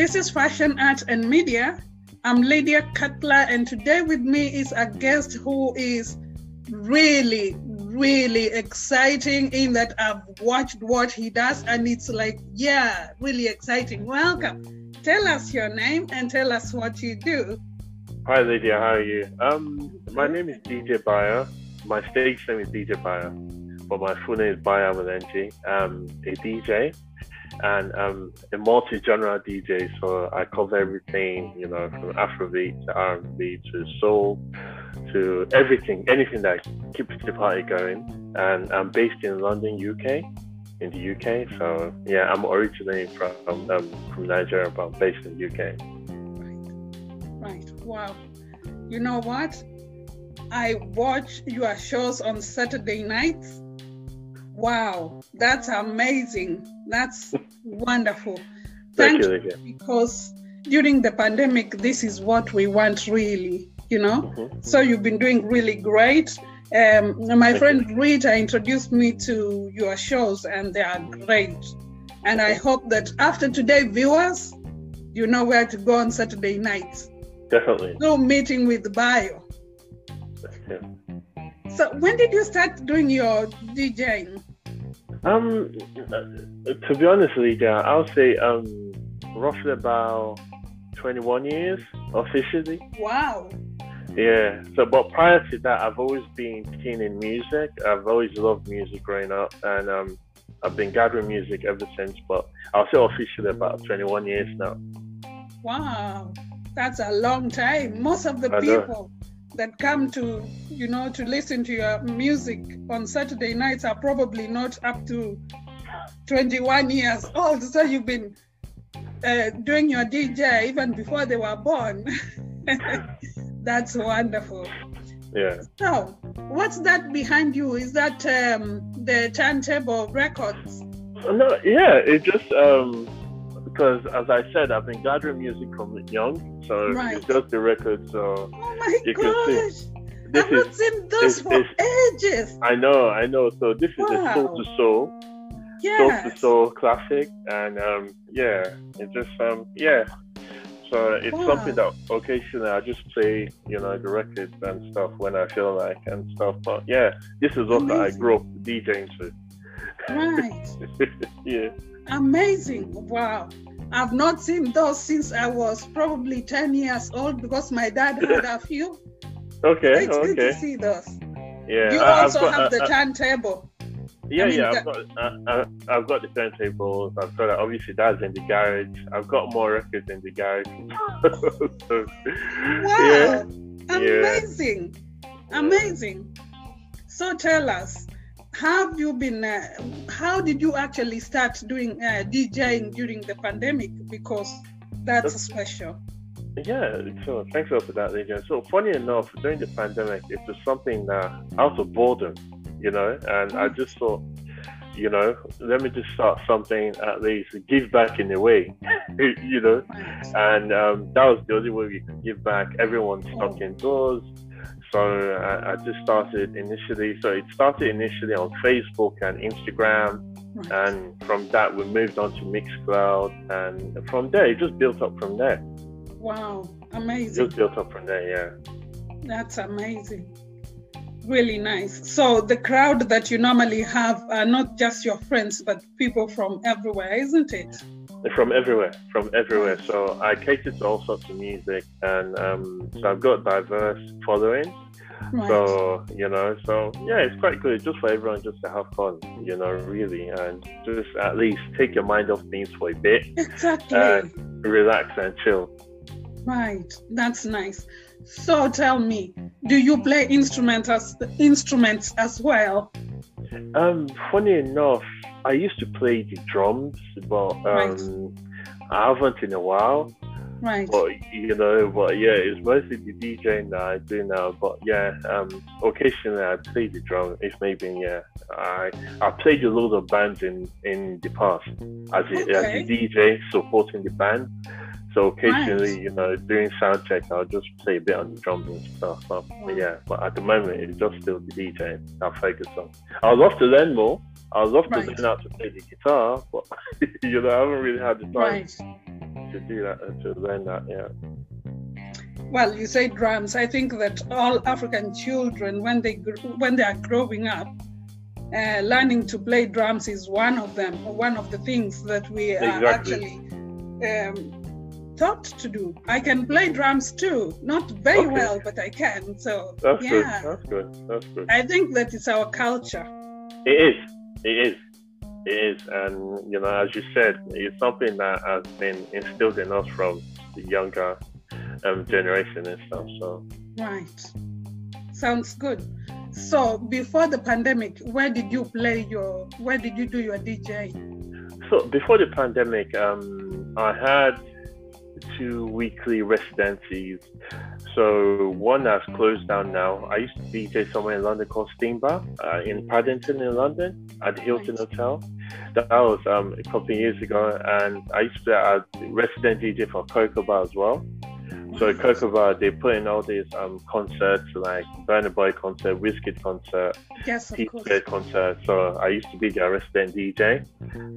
This is Fashion, Art, and Media. I'm Lydia Cutler, and today with me is a guest who is really, really exciting in that I've watched what he does, and it's like, yeah, really exciting. Welcome. Tell us your name and tell us what you do. Hi, Lydia. How are you? Um, my name is DJ Bayo. My stage name is DJ Bayo, but my full name is Bayo Valenci. I'm a DJ and I'm a multi-genre DJ. So I cover everything, you know, from Afrobeat to R&B to soul to everything, anything that keeps the party going. And I'm based in London, UK, in the UK. So yeah, I'm originally from um, from Nigeria, but I'm based in the UK. Right. Right. Wow. You know what? I watch your shows on Saturday nights. Wow, that's amazing. That's wonderful. Thank, Thank you, you, because during the pandemic, this is what we want really, you know. Mhm. So you've been doing really great. Um, my Thank friend Rita introduced me to your shows, and they are great. And I hope that after today, viewers, you know where to go on Saturday nights. Definitely. No meeting with Bayo. Yeah. So when did you start doing your DJing? Um, to be honest, Lydia, I'll say um, roughly about 21 years officially. Wow. Yeah. So, but prior to that, I've always been keen in music. I've always loved music growing up, and um, I've been gathering music ever since. But I'll say officially about 21 years now. Wow. That's a long time. Most of the I know. That come to, you know, to listen to your music on Saturday nights are probably not up to 21 years old. So you've been uh, doing your DJ even before they were born. That's wonderful. Yeah. So, what's that behind you? Is that um, the turntable records? No, yeah, it just um because as I said, I've been gathering music from young, so Right. it's just the record. So Oh my You can see. gosh! this I've not is seen those this for ages. I know, I know. So this is a soul to soul, soul Yes. to soul classic, and um yeah, it just um yeah. So it's Wow. something that occasionally I just play, you know, the records and stuff when I feel like and stuff. But yeah, this is what I grew up DJing to. Right. yeah. Amazing. Wow. I've not seen those since I was probably 10 years old because my dad had a few. Okay. It's good to see those. Yeah. You I- also got- have I- the I- turntable. Yeah, I mean, yeah. I've got, uh, uh, I've got the turntables. I've got obviously that's in the garage. I've got more records in the garage. so, Wow. Yeah, Amazing. Amazing. So tell us, have you been, uh, how did you actually start doing uh, DJing during the pandemic? Because that's special. yeah. So thanks a lot for that, Lydia. So funny enough, during the pandemic, it was something out of boredom, you know, and I just thought, you know, let me just start something at least, give back in a way, you know. And um, that was the only way we could give back. everyone stuck Oh. indoors, so I, I just started initially. So it started initially on Facebook and Instagram, Right. and from that we moved on to Mixcloud, and from there it just built up from there. Wow. It Amazing. just built up from there, yeah. That's amazing. Really nice. So the crowd that you normally have are not just your friends, but people from everywhere, isn't it? From everywhere, from everywhere. So I cater to all sorts of music, and um, so I've got diverse following. Right. So, you know, so yeah, it's quite good just for everyone just to have fun, you know, really, and just at least take your mind off things for a bit, exactly. uh, relax and chill. right. That's nice. So tell me, do you play instruments as instruments as well? Um, funny enough, I used to play the drums, but um, I haven't in a while. Right. But you know, but yeah, it's mostly the DJing that I do now. But yeah, um, occasionally I play the drum. If maybe yeah, I I played a lot of bands in in the past as a, as a DJ supporting the band. So occasionally, Nice. you know, during sound check, I'll just play a bit on the drums and stuff. But, Wow. yeah, but at the moment, it's just still the DJ I focus on. I'd love to learn more. I'd love to Right. learn how to play the guitar, but you know, I haven't really had the time. Right. to do that and to learn that. Yeah. Well, you say drums. I think that all African children, when they when they are growing up, uh, learning to play drums is one of them, one of the things that we are actually um, taught to do. I can play drums too, not very okay. well, but I can. So that's yeah, good. That's good. That's good. I think that it's our culture. It is. It is. It is, and you know, as you said, it's something that has been instilled in us from the younger um, generation and stuff. So right, sounds good. So before the pandemic, where did you play your? Where did you do your DJ? So before the pandemic, um, I had two weekly residencies. So one has closed down now. I used to DJ somewhere in London called Steam Bar uh, in Paddington in London at the Hilton. Hotel. That was um, a couple of years ago, and I used to be a resident DJ for Cocoa Bar as well. So Cocoa they put in all these um, concerts like Burna Boy concert, Wizkid concert, yes, Pete concert. So I used to be the resident DJ,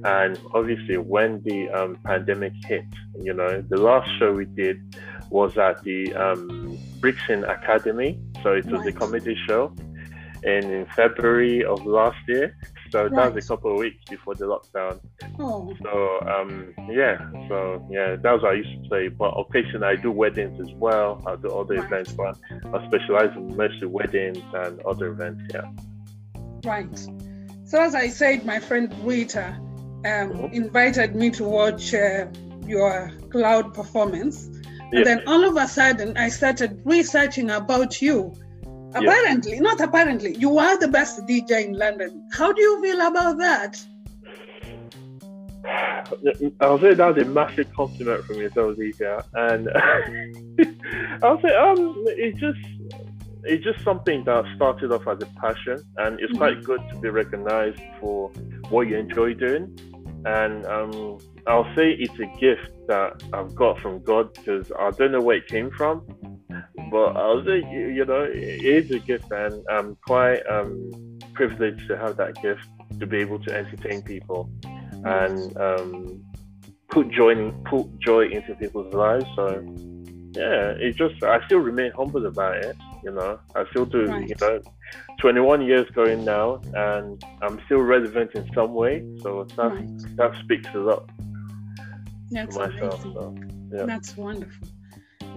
and obviously when the um, pandemic hit, you know, the last show we did was at the um, Brixton Academy. So it was right. a comedy show, and in February of last year. So that was a couple of weeks before the lockdown. Oh. So um, yeah, so yeah, that was what I used to play. But occasionally I do weddings as well. I do other right. events, but I specialize in mostly weddings and other events. Yeah. Right. So as I said, my friend Rita um, mm-hmm. invited me to watch uh, your cloud performance. And then all of a sudden, I started researching about you Apparently, not apparently, you are the best DJ in London. How do you feel about that? I'll say that was a massive compliment from yourself, Zika. And I'll say um, it's just it's just something that started off as a passion, and it's mm-hmm. quite good to be recognized for what you enjoy doing. And um, I'll say it's a gift that I've got from God because I don't know where it came from but I was, you, you know, it is a gift, and I'm quite um, privileged to have that gift to be able to entertain people and um, put joy in, put joy into people's lives. So yeah, it just I still remain humble about it. You know, I still do. Right. You know, 21 years going now, and I'm still relevant in some way. So that right. that speaks a lot That's myself. So, yeah. That's wonderful.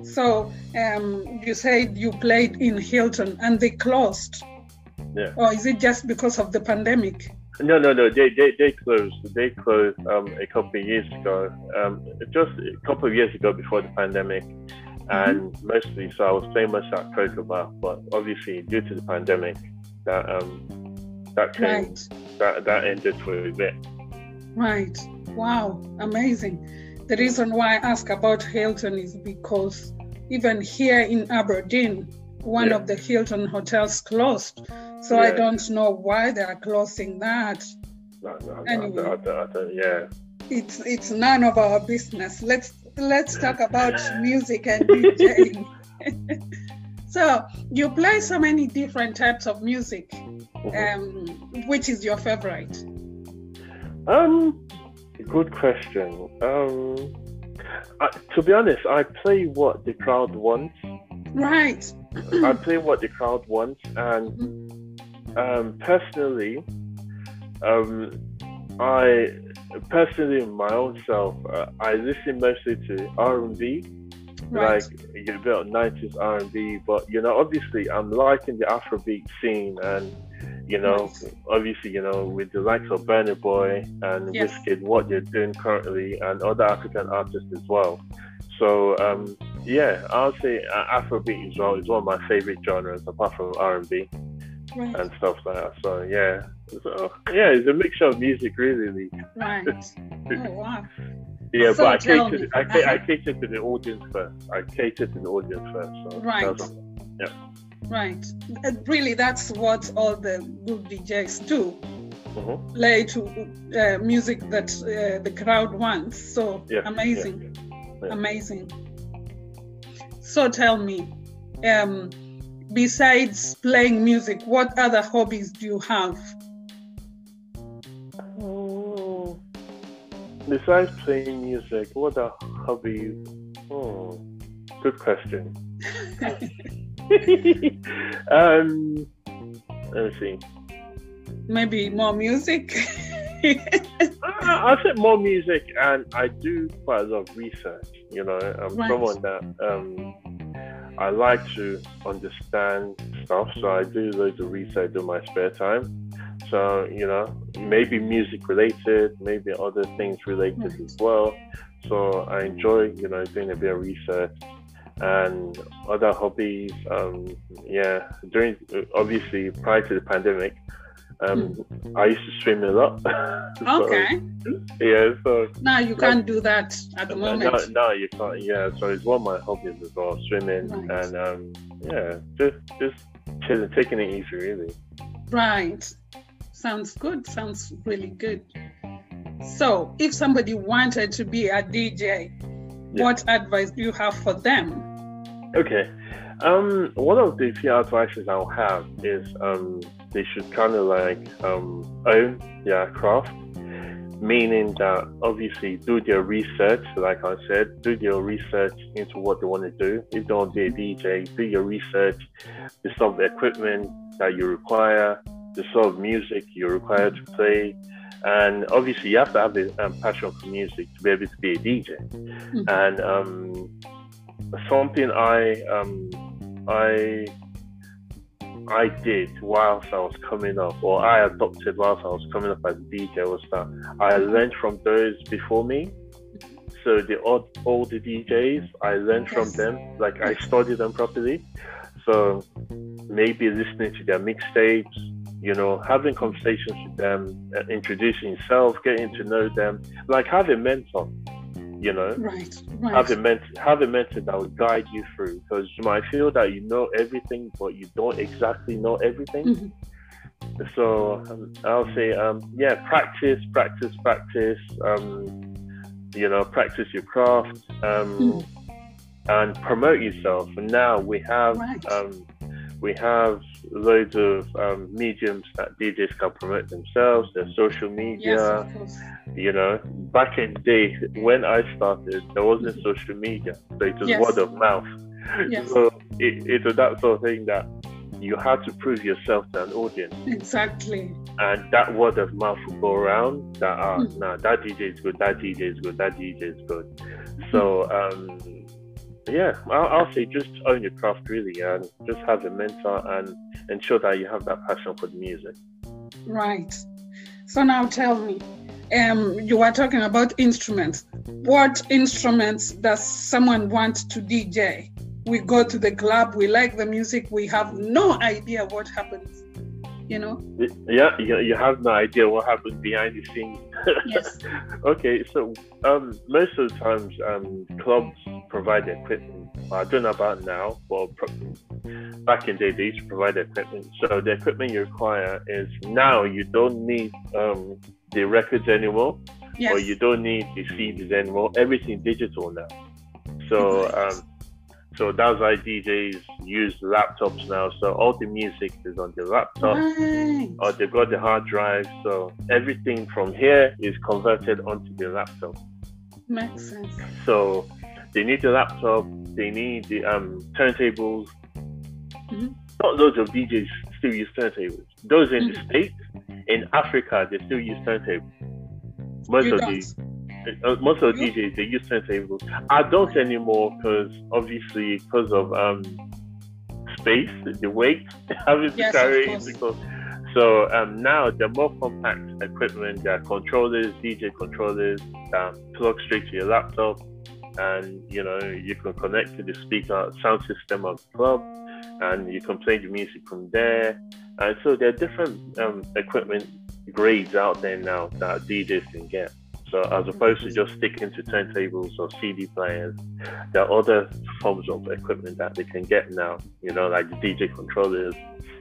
So um, you said you played in Hilton and they closed. Yeah. Or is it just because of the pandemic? No, no, no. They they, they closed. They closed um, a couple of years ago. Um, just a couple of years ago before the pandemic, mm-hmm. and mostly so I was playing much at Cocoa Bar, but obviously due to the pandemic, that um that came right. that that ended for a bit. Right. Wow. Amazing. The reason why I ask about Hilton is because even here in Aberdeen, one yeah. of the Hilton hotels closed. So yeah. I don't know why they are closing that. No, no, anyway, I don't, I don't, yeah. It's it's none of our business. Let's let's talk about music and DJing. so you play so many different types of music. Mm-hmm. Um, which is your favorite? Um, Good question. Um, I, to be honest, I play what the crowd wants. Right. I play what the crowd wants, and um, personally, um, I personally my own self, uh, I listen mostly to R and B, like a bit of nineties R and B. But you know, obviously, I'm liking the Afrobeat scene and you know, obviously, you know, with the likes of Burna Boy and yes. Wizkid, what they're doing currently, and other African artists as well. So, um, yeah, I'll say Afrobeat as well is one of my favorite genres, apart from R and B and stuff like that. So, yeah, so yeah, it's a mixture of music, really. Right. oh wow. Yeah, so but I cater, I, cater, I cater to the audience first. I cater to the audience first. So right. Yeah. Right. really, that's what all the good DJs do. Mm-hmm. Play to uh, music that uh, the crowd wants. So yeah, amazing, yeah, yeah. amazing. So tell me, um, besides playing music, what other hobbies do you have? Oh. Besides playing music, what are hobbies? Oh, good question. um, let us see. Maybe more music. I, I said more music, and I do quite a lot of research. You know, I'm right. someone that um, I like to understand stuff, so I do loads of research in my spare time. So you know, maybe music related, maybe other things related right. as well. So I enjoy, you know, doing a bit of research and other hobbies. Um, yeah, during obviously prior to the pandemic, um, mm. I used to swim a lot. so, okay. Yeah, so now you can't do that at the moment. No, no, you can't. Yeah, so it's one of my hobbies as well, swimming, right. and um, yeah, just just chilling, taking it easy, really. Right. Sounds good. Sounds really good. So, if somebody wanted to be a DJ, yeah. what advice do you have for them? Okay. Um, one of the few advices I'll have is um, they should kind of like um, own their craft, meaning that obviously do their research, like I said, do your research into what they want to do. If they want to be a DJ, do your research, the sort of equipment that you require, the sort of music you're required to play. And obviously, you have to have a um, passion for music to be able to be a DJ. Mm-hmm. And um, something I um, I I did whilst I was coming up, or I adopted whilst I was coming up as a DJ, was that I learned from those before me. So the old, older DJs, I learned from them. Like I studied them properly. So maybe listening to their mixtapes, you know, having conversations with them, uh, introducing yourself, getting to know them, like have a mentor you know right, right. have a mentor have a mentor that will guide you through because you might feel that you know everything but you don't exactly know everything mm-hmm. so um, i'll say um, yeah practice practice practice um, you know practice your craft um, mm. and promote yourself and now we have right. Um, we have loads of um, mediums that DJs can promote themselves, their social media. Yes, you know, back in the day when I started, there wasn't social media, so it was yes. word of mouth. Yes. So it, it was that sort of thing that you had to prove yourself to an audience. Exactly. And that word of mouth would go around that, uh, mm. nah, that DJ is good, that DJ is good, that DJ is good. So, um, yeah, I'll, I'll, say just own your craft really and just have a mentor and ensure that you have that passion for the music. Right. So now tell me, um, you were talking about instruments. What instruments does someone want to DJ? We go to the club, we like the music, we have no idea what happens you know? Yeah you, have no idea what happens behind the scenes. Yes. Okay so um most of the times um clubs provide equipment. I don't know about now but back in the day they used to provide equipment. So the equipment you require is now you don't need um the records anymore yes. or you don't need the cds anymore everything digital now so um so that's why DJs use laptops now. So all the music is on the laptop, right. or they've got the hard drive. So everything from here is converted onto the laptop. Makes sense. So they need the laptop. They need the um, turntables. Mm-hmm. Not loads of DJs still use turntables. Those in mm-hmm. the states, in Africa, they still use turntables. Most of the uh, most of the DJs they use turntables. I don't anymore because obviously because of um space, the weight having to yes, carry it because. So um, now the more compact equipment, there are controllers, DJ controllers that plug straight to your laptop, and you know you can connect to the speaker sound system of the club, and you can play the music from there. And so there are different um, equipment grades out there now that DJs can get. So as opposed to just sticking to turntables or CD players, there are other forms of equipment that they can get now. You know, like the DJ controllers,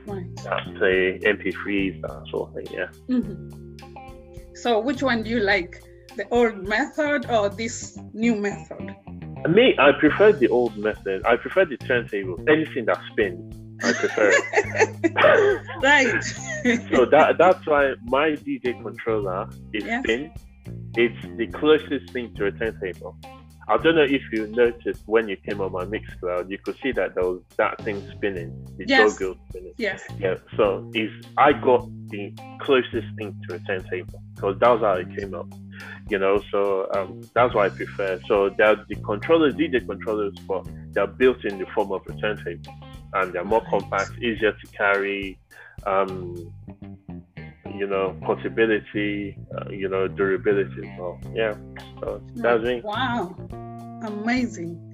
right. play MP3s, that sort of thing. Yeah. Mm-hmm. So which one do you like, the old method or this new method? Me, I prefer the old method. I prefer the turntable. Anything that spins. I prefer right. so that that's why my DJ controller is yes. spin it's the closest thing to a turntable. I don't know if you noticed when you came on my Mixcloud, you could see that there was that thing spinning, the Yes. go spinning. Yes. Yeah, so is I got the closest thing to a turntable because that's how it came up. You know, so um, that's why I prefer. So they're the controllers, DJ controllers, but they're built in the form of a turntable, and they're more compact, easier to carry. Um, you know, portability, uh, you know, durability. So yeah, so that's me. Wow, amazing.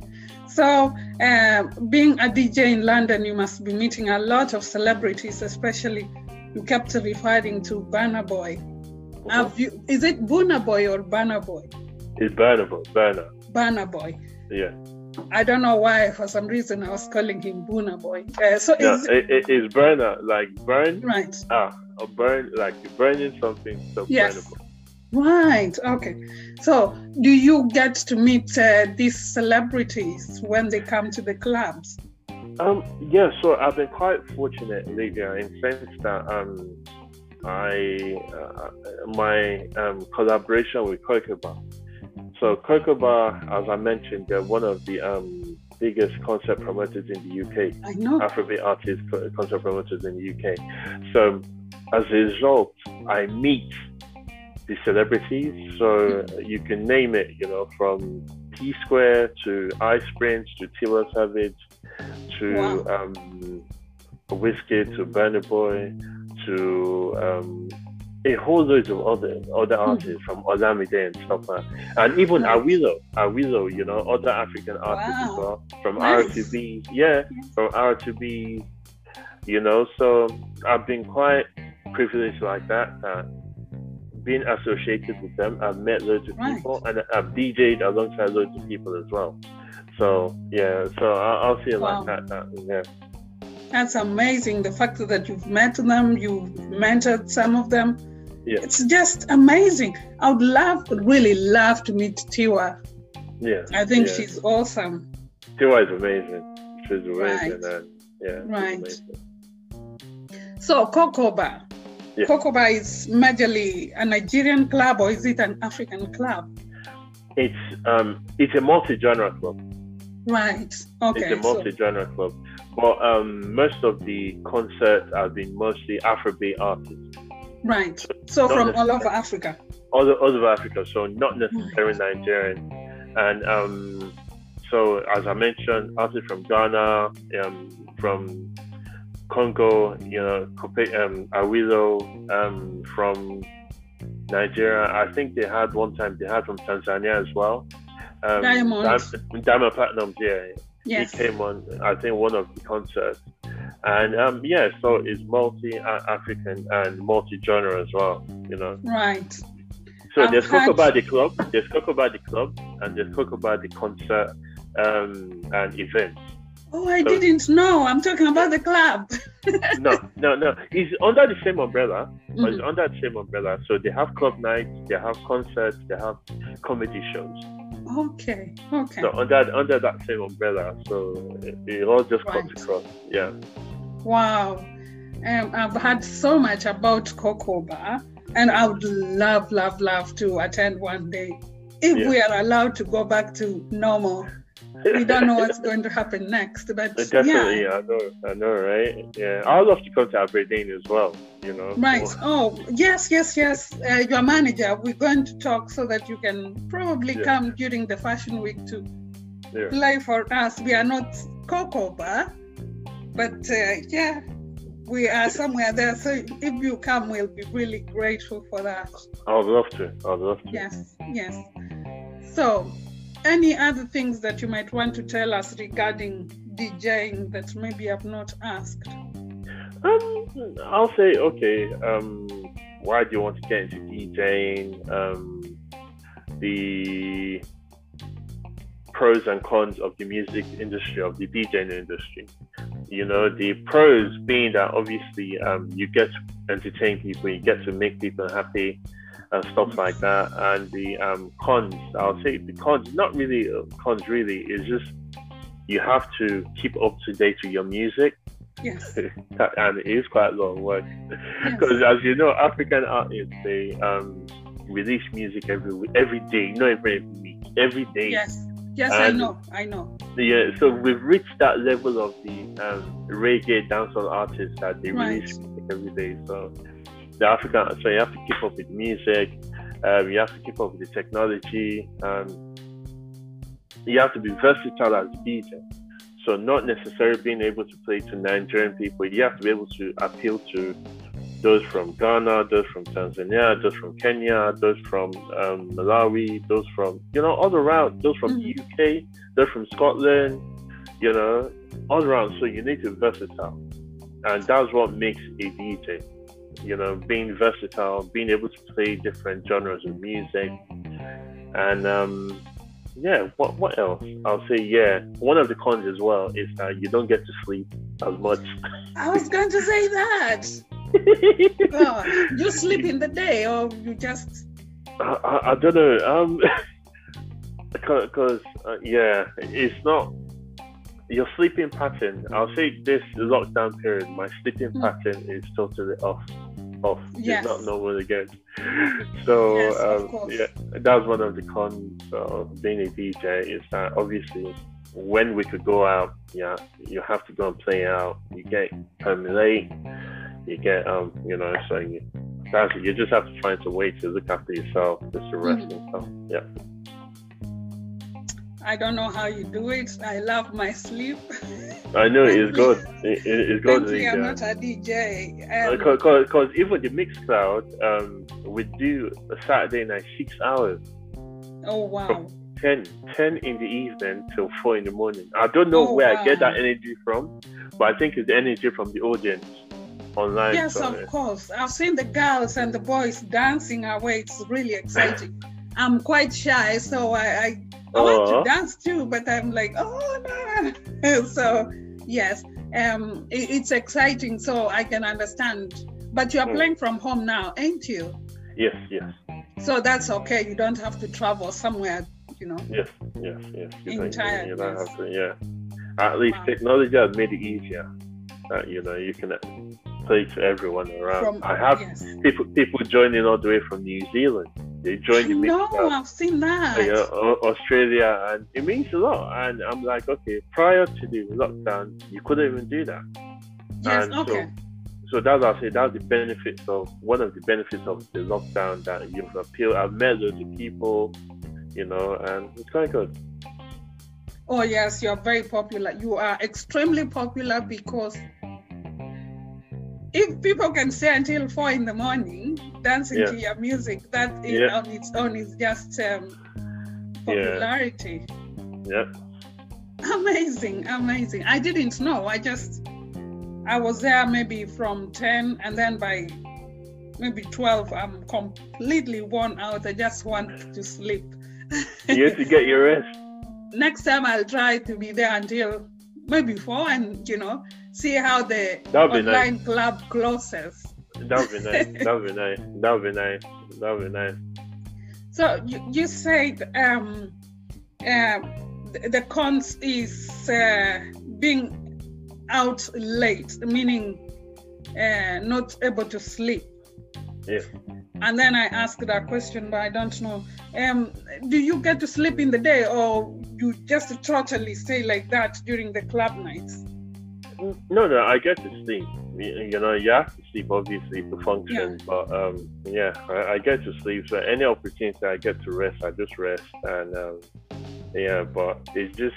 So, uh, being a DJ in London, you must be meeting a lot of celebrities, especially you kept referring to Burna Boy. Have you, is it Burna Boy or Burna Boy? It's boy burner. Burna Boy. Yeah, I don't know why, for some reason, I was calling him Burna Boy. Uh, so, yeah. is It, it, it's burner, like burn. right, Ah, a burn, like burning something. So Yes. burnable. right, okay. So, do you get to meet uh, these celebrities when they come to the clubs? Um, yeah, so I've been quite fortunate, Lydia, in sense that um, I uh, my um, collaboration with Koikoba. So Cocoa Bar, as I mentioned, they're one of the um, biggest concert promoters in the UK. I know. Afrobeat artists, co- concert promoters in the UK. So as a result, I meet the celebrities. So you can name it, you know, from T Square to Ice Prince to Tiwa Savage to Wow. um, Wizkid to Burna Boy to um, a whole load of other other artists from Olamide and stuff like that. And even. Awilo, Awilo, you know, other African artists as well. From Nice. R2Bees, yeah, from R2Bees, you know. So I've been quite privileged like that. Uh, being associated with them, I've met loads of Right. people, and I've DJed alongside loads of people as well. So yeah, so I, I'll see it Wow. like that. that yeah. That's amazing. The fact that you've met them, you've mentored some of them. Yeah. It's just amazing. I would love, really love to meet Tiwa. Yeah, I think yeah. she's awesome. Tiwa is amazing. She's amazing, Right. and yeah, Right. amazing. So, Kokoba. Yeah. Kokoba is majorly a Nigerian club or is it an African club? It's um, it's a multi-genre club. Right. Okay. it's a multi-genre club, but um, most of the concerts have been mostly Afrobeat artists, right. So, Not from all over Africa. all, all over Africa, so not necessarily Nigerian. And um, so, as I mentioned, artists from Ghana, um, from Congo, you know, um, Awilo, um, from Nigeria. I think they had one time they had from Tanzania as well. Um, Diamond. Diamond Platnumz, yeah, Yes. he came on I think one of the concerts and um yeah so it's multi African and multi genre as well you know Right. so I've there's had- Cocoa the club there's about the club and there's about the concert um and events Oh, I So- didn't know. I'm talking about the club. no no no it's under the same umbrella but it's under the same umbrella so they have club nights they have concerts they have comedy shows Okay. Okay. so under under that same umbrella so it, it all just comes across yeah Wow. Um, I've heard so much about Kokoba, and I would love, love, love to attend one day. If Yeah. we are allowed to go back to normal, we don't know what's going to happen next. But Definitely, yeah, I know, I know, right? Yeah, I'd love to come to Aberdeen as well. You know, right. Oh, yes, yes, yes. Uh, your manager, we're going to talk so that you can probably Yeah. come during the fashion week to Yeah. play for us. We are not Kokoba, but uh, yeah, we are somewhere there. So if you come, we'll be really grateful for that. I'd love to. I'd love to. Yes, yes. So, any other things that you might want to tell us regarding DJing that maybe I've not asked? Um, I'll say, okay. Um, why do you want to get into DJing? Um, the pros and cons of the music industry, of the DJing industry. You know, the pros being that obviously um, you get to entertain people, you get to make people happy, and stuff like that. And the um, cons, I'll say the cons, not really uh, cons, really, is just you have to keep up to date with your music Yes. and it is quite a lot of work yes. because as you know african artists they um release music every every day not every week every day Yes. Yes, and, I know. I know. Yeah, so we've reached that level of the um, reggae dancehall artists that they right. release every day. So the African, so you have to keep up with music. Um, you have to keep up with the technology. Um, you have to be versatile as a DJ. So not necessarily being able to play to Nigerian people, you have to be able to appeal to those from Ghana, those from Tanzania, those from Kenya, those from um, Malawi, those from you know all around, those from mm-hmm. the UK, those from Scotland, you know, all around. So you need to be versatile, and that's what makes a DJ. You know, being versatile, being able to play different genres of music, and um, yeah, what what else? I'll say yeah. One of the cons as well is that you don't get to sleep as much. I was going to say that. oh, you sleep in the day, or you just? I, I, I don't know. Um, because uh, yeah, it's not your sleeping pattern. I'll say this lockdown period, my sleeping mm. pattern is totally off. Off. Yes. It's not normal again. So yes, um, yeah, that's one of the cons of being a DJ is that obviously when we could go out, yeah, you have to go and play out. You get home late you get um you know so you, that's you just have to find some way to look after yourself just to rest mm-hmm. stuff yeah I don't know how you do it. I love my sleep. I know it's good. It, it, it's good. Thankfully, I'm not a DJ. Because um, even the Mixcloud, um, we do a Saturday night six hours. Oh wow! From 10, 10 in the evening till four in the morning. I don't know oh, where wow. I get that energy from, but I think it's the energy from the audience online. Yes, of course. I've seen the girls and the boys dancing away. It's really exciting. I'm quite shy, so I, I, I want to dance too, but I'm like, oh no. so yes, um, it, it's exciting, so I can understand. But you're mm. playing from home now, ain't you? Yes, yes. So that's okay. You don't have to travel somewhere, you know. Yes, yes, yes. You, Entire, you don't have to, yeah. At least wow. technology has made it easier. That you know you can play to everyone around. From, I have yes. people people joining all the way from New Zealand. They join the No, I've seen that. You know, uh, Australia, and it means a lot. And I'm like, okay, prior to the lockdown, you couldn't even do that. Yes, and okay. So, so that's I say that's the benefits of one of the benefits of the lockdown that you've appealed. I've met loads of people, you know, and it's quite good. Oh yes, you're very popular. You are extremely popular because if people can stay until four in the morning dancing yeah. to your music, that in yeah. on its own is just um, popularity. Yeah. Amazing, amazing. I didn't know. I just I was there maybe from ten, and then by maybe twelve, I'm completely worn out. I just want to sleep. you have to get your rest. Next time I'll try to be there until maybe four, and you know see how the online nice. club closes. That would be nice. that would be nice. That would be nice. That would be nice. So you, you said um, uh, the, the cons is uh, being out late, meaning uh, not able to sleep. Yeah. And then I asked that question, but I don't know. Um, do you get to sleep in the day, or you just totally stay like that during the club nights? No, no, I get to sleep. You know, you have to sleep obviously to function, yeah. but um, yeah, I, I, get to sleep. So any opportunity I get to rest, I just rest, and um, yeah, but it's just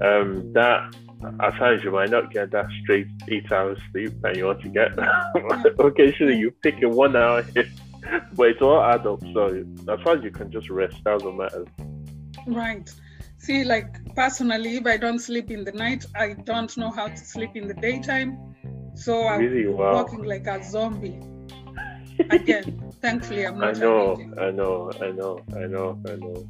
um, that at times you might not get that straight eight hours sleep that you want to get. Occasionally you pick a one hour hit, but it's all up. So as far as you can just rest, that's what matters. Right. See, like personally, if I don't sleep in the night, I don't know how to sleep in the daytime. So I'm really? wow. walking like a zombie. Again, thankfully, I'm not. I know, I know, I know, I know, I know.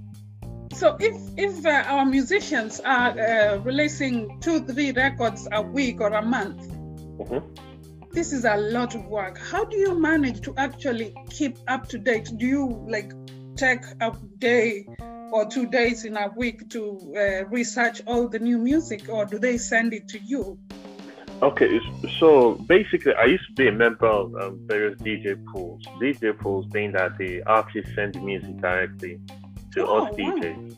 So if if uh, our musicians are uh, releasing two, three records a week or a month, mm-hmm. this is a lot of work. How do you manage to actually keep up to date? Do you like take a day or two days in a week to uh, research all the new music, or do they send it to you? Okay, so basically, I used to be a member of um, various DJ pools. DJ pools being that the artists send the music directly to oh, us DJs.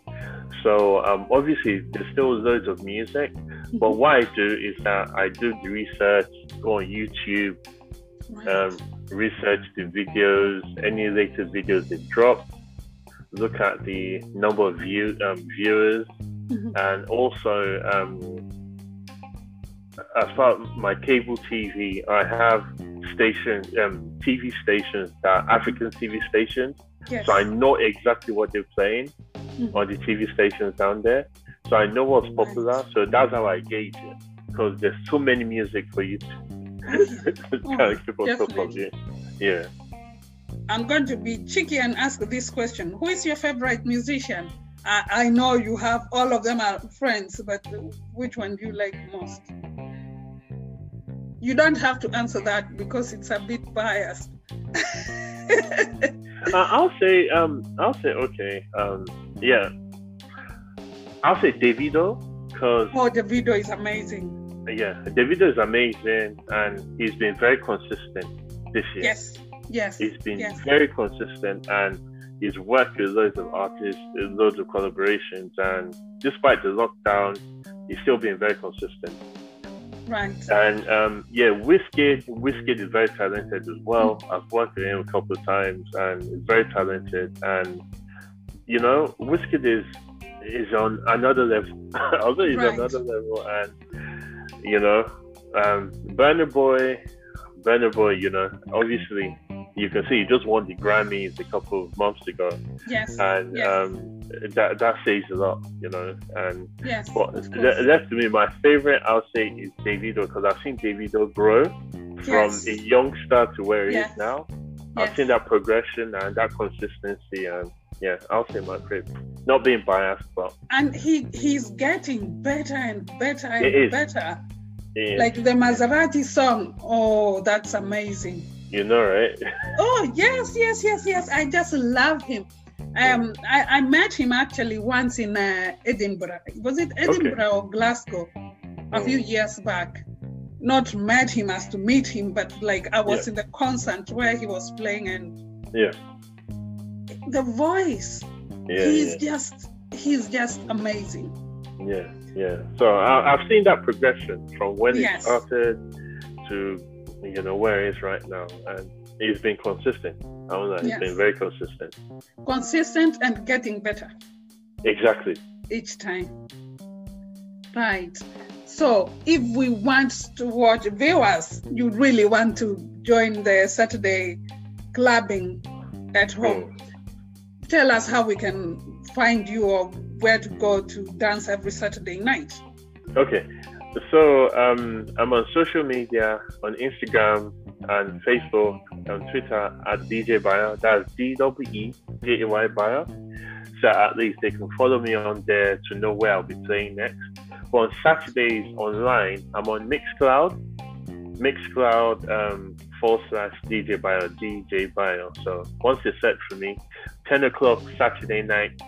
So um, obviously, there's still loads of music. But Mhm. what I do is that I do the research, go on YouTube, Right. um, research the videos, any latest videos they drop, look at the number of view, um, viewers, Mhm. and also um, as far as my cable TV, I have stations, um, TV stations that African TV stations, yes. so I know exactly what they're playing Mhm. on the TV stations down there. So I know what's popular. So that's how I gauge it because there's so many music for you to Oh, kind of keep on top of it. Yeah. I'm going to be cheeky and ask this question: Who is your favorite musician? I, I know you have all of them are friends, but which one do you like most? You don't have to answer that because it's a bit biased. Uh, I'll say, um, I'll say, okay, um, yeah, I'll say Davido because oh, Davido is amazing. yeah, Davido is amazing and he's been very consistent this year. Yes, yes, He's been yes. very consistent and he's worked with loads of artists, loads of collaborations, and despite the lockdown, he's still been very consistent. right. And um, yeah, Wizkid, Wizkid is very talented as well. I've worked with him a couple of times, and he's very talented. And you know, Wizkid is is on another level. Although he's Right. on another level, and you know, um, Burna Boy, Burna Boy, you know, obviously you can see he just won the Grammys a couple of months ago, Yes, and yes, um, that that says a lot, you know, and. yes. But of le- left to me, my favorite I'll say is Davido because I've seen Davido grow from Yes. a youngster to where he Yes. is now. I've seen that progression and that consistency, and yeah, I'll say my favorite. Not being biased, but and he he's getting better and better and It is. better. Yeah, Like the Maserati song. Oh, that's amazing. you know, right? Oh yes, yes, yes, yes. I just love him. Um, I, I met him actually once in uh, Edinburgh. Was it Edinburgh or Glasgow? A few Mm. years back. Not met him as to meet him, but like I was Yeah. in the concert where he was playing, and Yeah, the voice. yeah, he's yeah, just he's just amazing. yeah, yeah. So I, I've seen that progression from when Yes. it started to you know where it is right now, and he's been consistent. I don't know, he's Yes. been very consistent. Consistent and getting better. Exactly. each time. Right. So if we want to watch viewers, you really want to join the Saturday clubbing at home. Mm. Tell us how we can find you or where to go to dance every Saturday night. Okay, so um, I'm on social media on Instagram and Facebook and Twitter at DJ Bayo. That's D W E J A Y Bio. So at least they can follow me on there to know where I'll be playing next. But on Saturdays online, I'm on Mixcloud, Mixcloud um, forward slash DJ Bio, DJ Bio. So once you search for me, 10 o'clock Saturday night,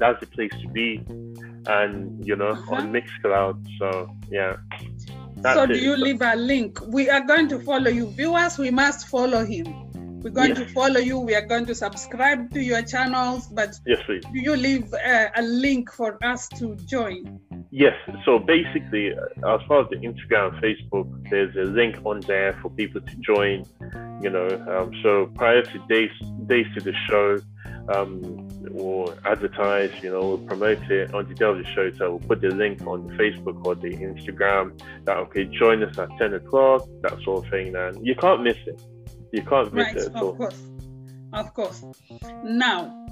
that's the place to be. And, you know, Uh-huh. on Mixcloud. So, yeah. So do it. you leave a link? We are going to follow you. Viewers, we must follow him. We're going to follow you. We are going to subscribe to your channels, but Yes, please. do you leave uh, a link for us to join? Yes. So basically, uh, as far as the Instagram and Facebook, there's a link on there for people to join. You know, um, so prior to days days to the show, um, or advertise, you know, we'll promote it on the of the show. So we'll put the link on the Facebook or the Instagram that okay, join us at ten o'clock, that sort of thing. And you can't miss it. You can't miss Right, it at all. of course, of course. Now,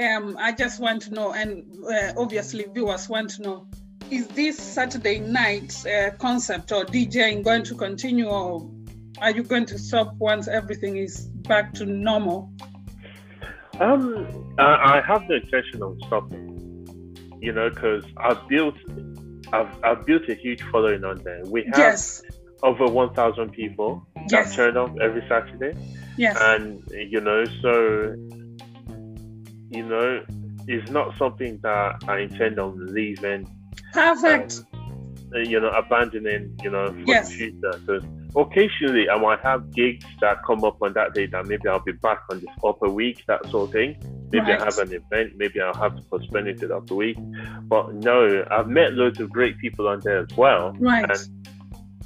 um, I just want to know, and uh, obviously viewers want to know, is this Saturday night uh, concept or DJing going to continue, or are you going to stop once everything is back to normal? Um, I, I have the intention of stopping. You know, because I've built, I've, I've built a huge following on there. We have Yes, over 1,000 people that yes, turn up every Saturday, yes, and you know, so you know, it's not something that I intend on leaving. perfect. uh, You know, abandoning. You know, for Yes. the future. Because occasionally I might have gigs that come up on that day that maybe I'll be back on this upper week, that sort of thing. Maybe Right. I have an event. Maybe I'll have to postpone it to the other week. But no, I've met loads of great people on there as well. Right. And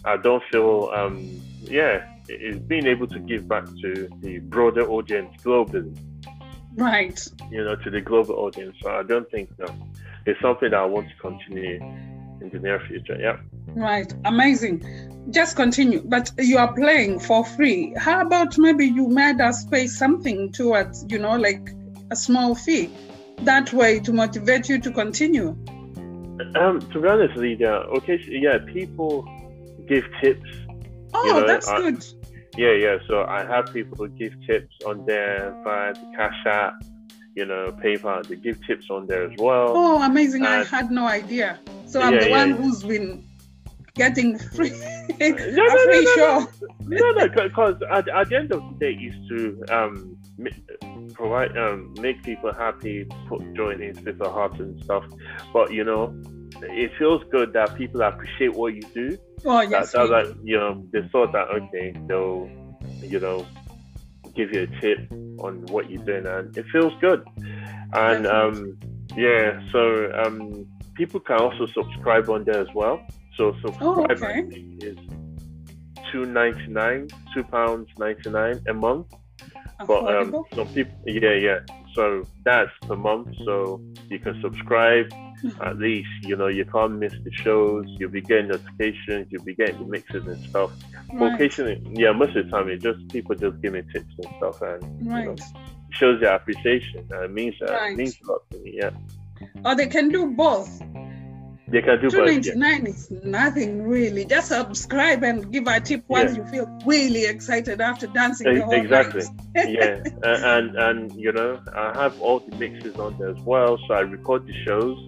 I don't feel, um, yeah, it's being able to give back to the broader audience globally, Right. you know, to the global audience. So I don't think no, it's something that I want to continue in the near future. Yeah. Right. Amazing. Just continue. But you are playing for free. How about maybe you made us pay something towards, you know, like a small fee? That way to motivate you to continue. Um, to be honest, Lydia, okay, yeah, people give tips. Oh, You know, that's I- good. Yeah, yeah. So I have people who give tips on there via the Cash App, you know, PayPal. They give tips on there as well. Oh, amazing. I Uh, had no idea. So I'm yeah, the yeah. one who's been getting free, no, a no, free no, show. no, no, because at, at the end of the day, is to um, provide, um, make people happy, put joy into people's hearts and stuff. But you know, it feels good that people appreciate what you do. Oh, that, yes. that, like, you know, they thought that okay, they'll, you know, give you a tip on what you're doing, and it feels good. And um, yeah, so um, people can also subscribe on there as well. So subscribe Oh, okay. Is two ninety nine, two pounds ninety nine a month. But um, some people, yeah, yeah. So that's per month. So you can subscribe. At least you know you can't miss the shows. You'll be getting notifications. You'll be getting the mixes and stuff. Right. occasionally, yeah, most of the time it just people just give me tips and stuff, and you know, shows their appreciation. And it means uh, Right. it means a lot to me. Yeah, Or they can do both. they can do Two both. Yeah. is nothing really. Just subscribe and give a tip once Yeah. you feel really excited after dancing E- the whole exactly. yeah, A- and and you know I have all the mixes on there as well. So I record the shows,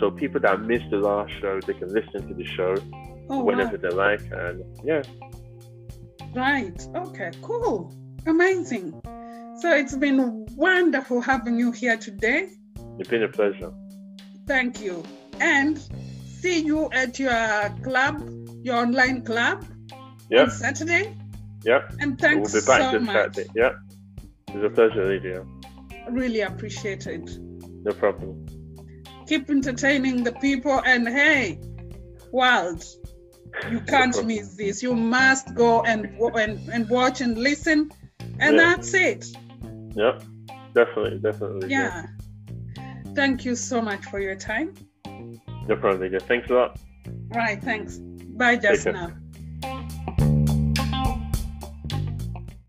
so people that missed the last show they can listen to the show Oh, wow. whenever they like, and yeah, Right. Okay. Cool. Amazing. So it's been wonderful having you here today. it's been a pleasure. Thank you. And see you at your club, your online club Yeah, on Saturday. yeah. And thanks we'll be back so this much. Saturday. Yeah, it's a pleasure, Lydia. Really appreciate it. No problem. Keep entertaining the people and hey, world, you can't miss this. You must go and and, and watch and listen. And Yeah. that's it. Yeah, definitely, definitely. Yeah. Thank you so much for your time. No problem. Thanks a lot. Right, thanks. Bye just now.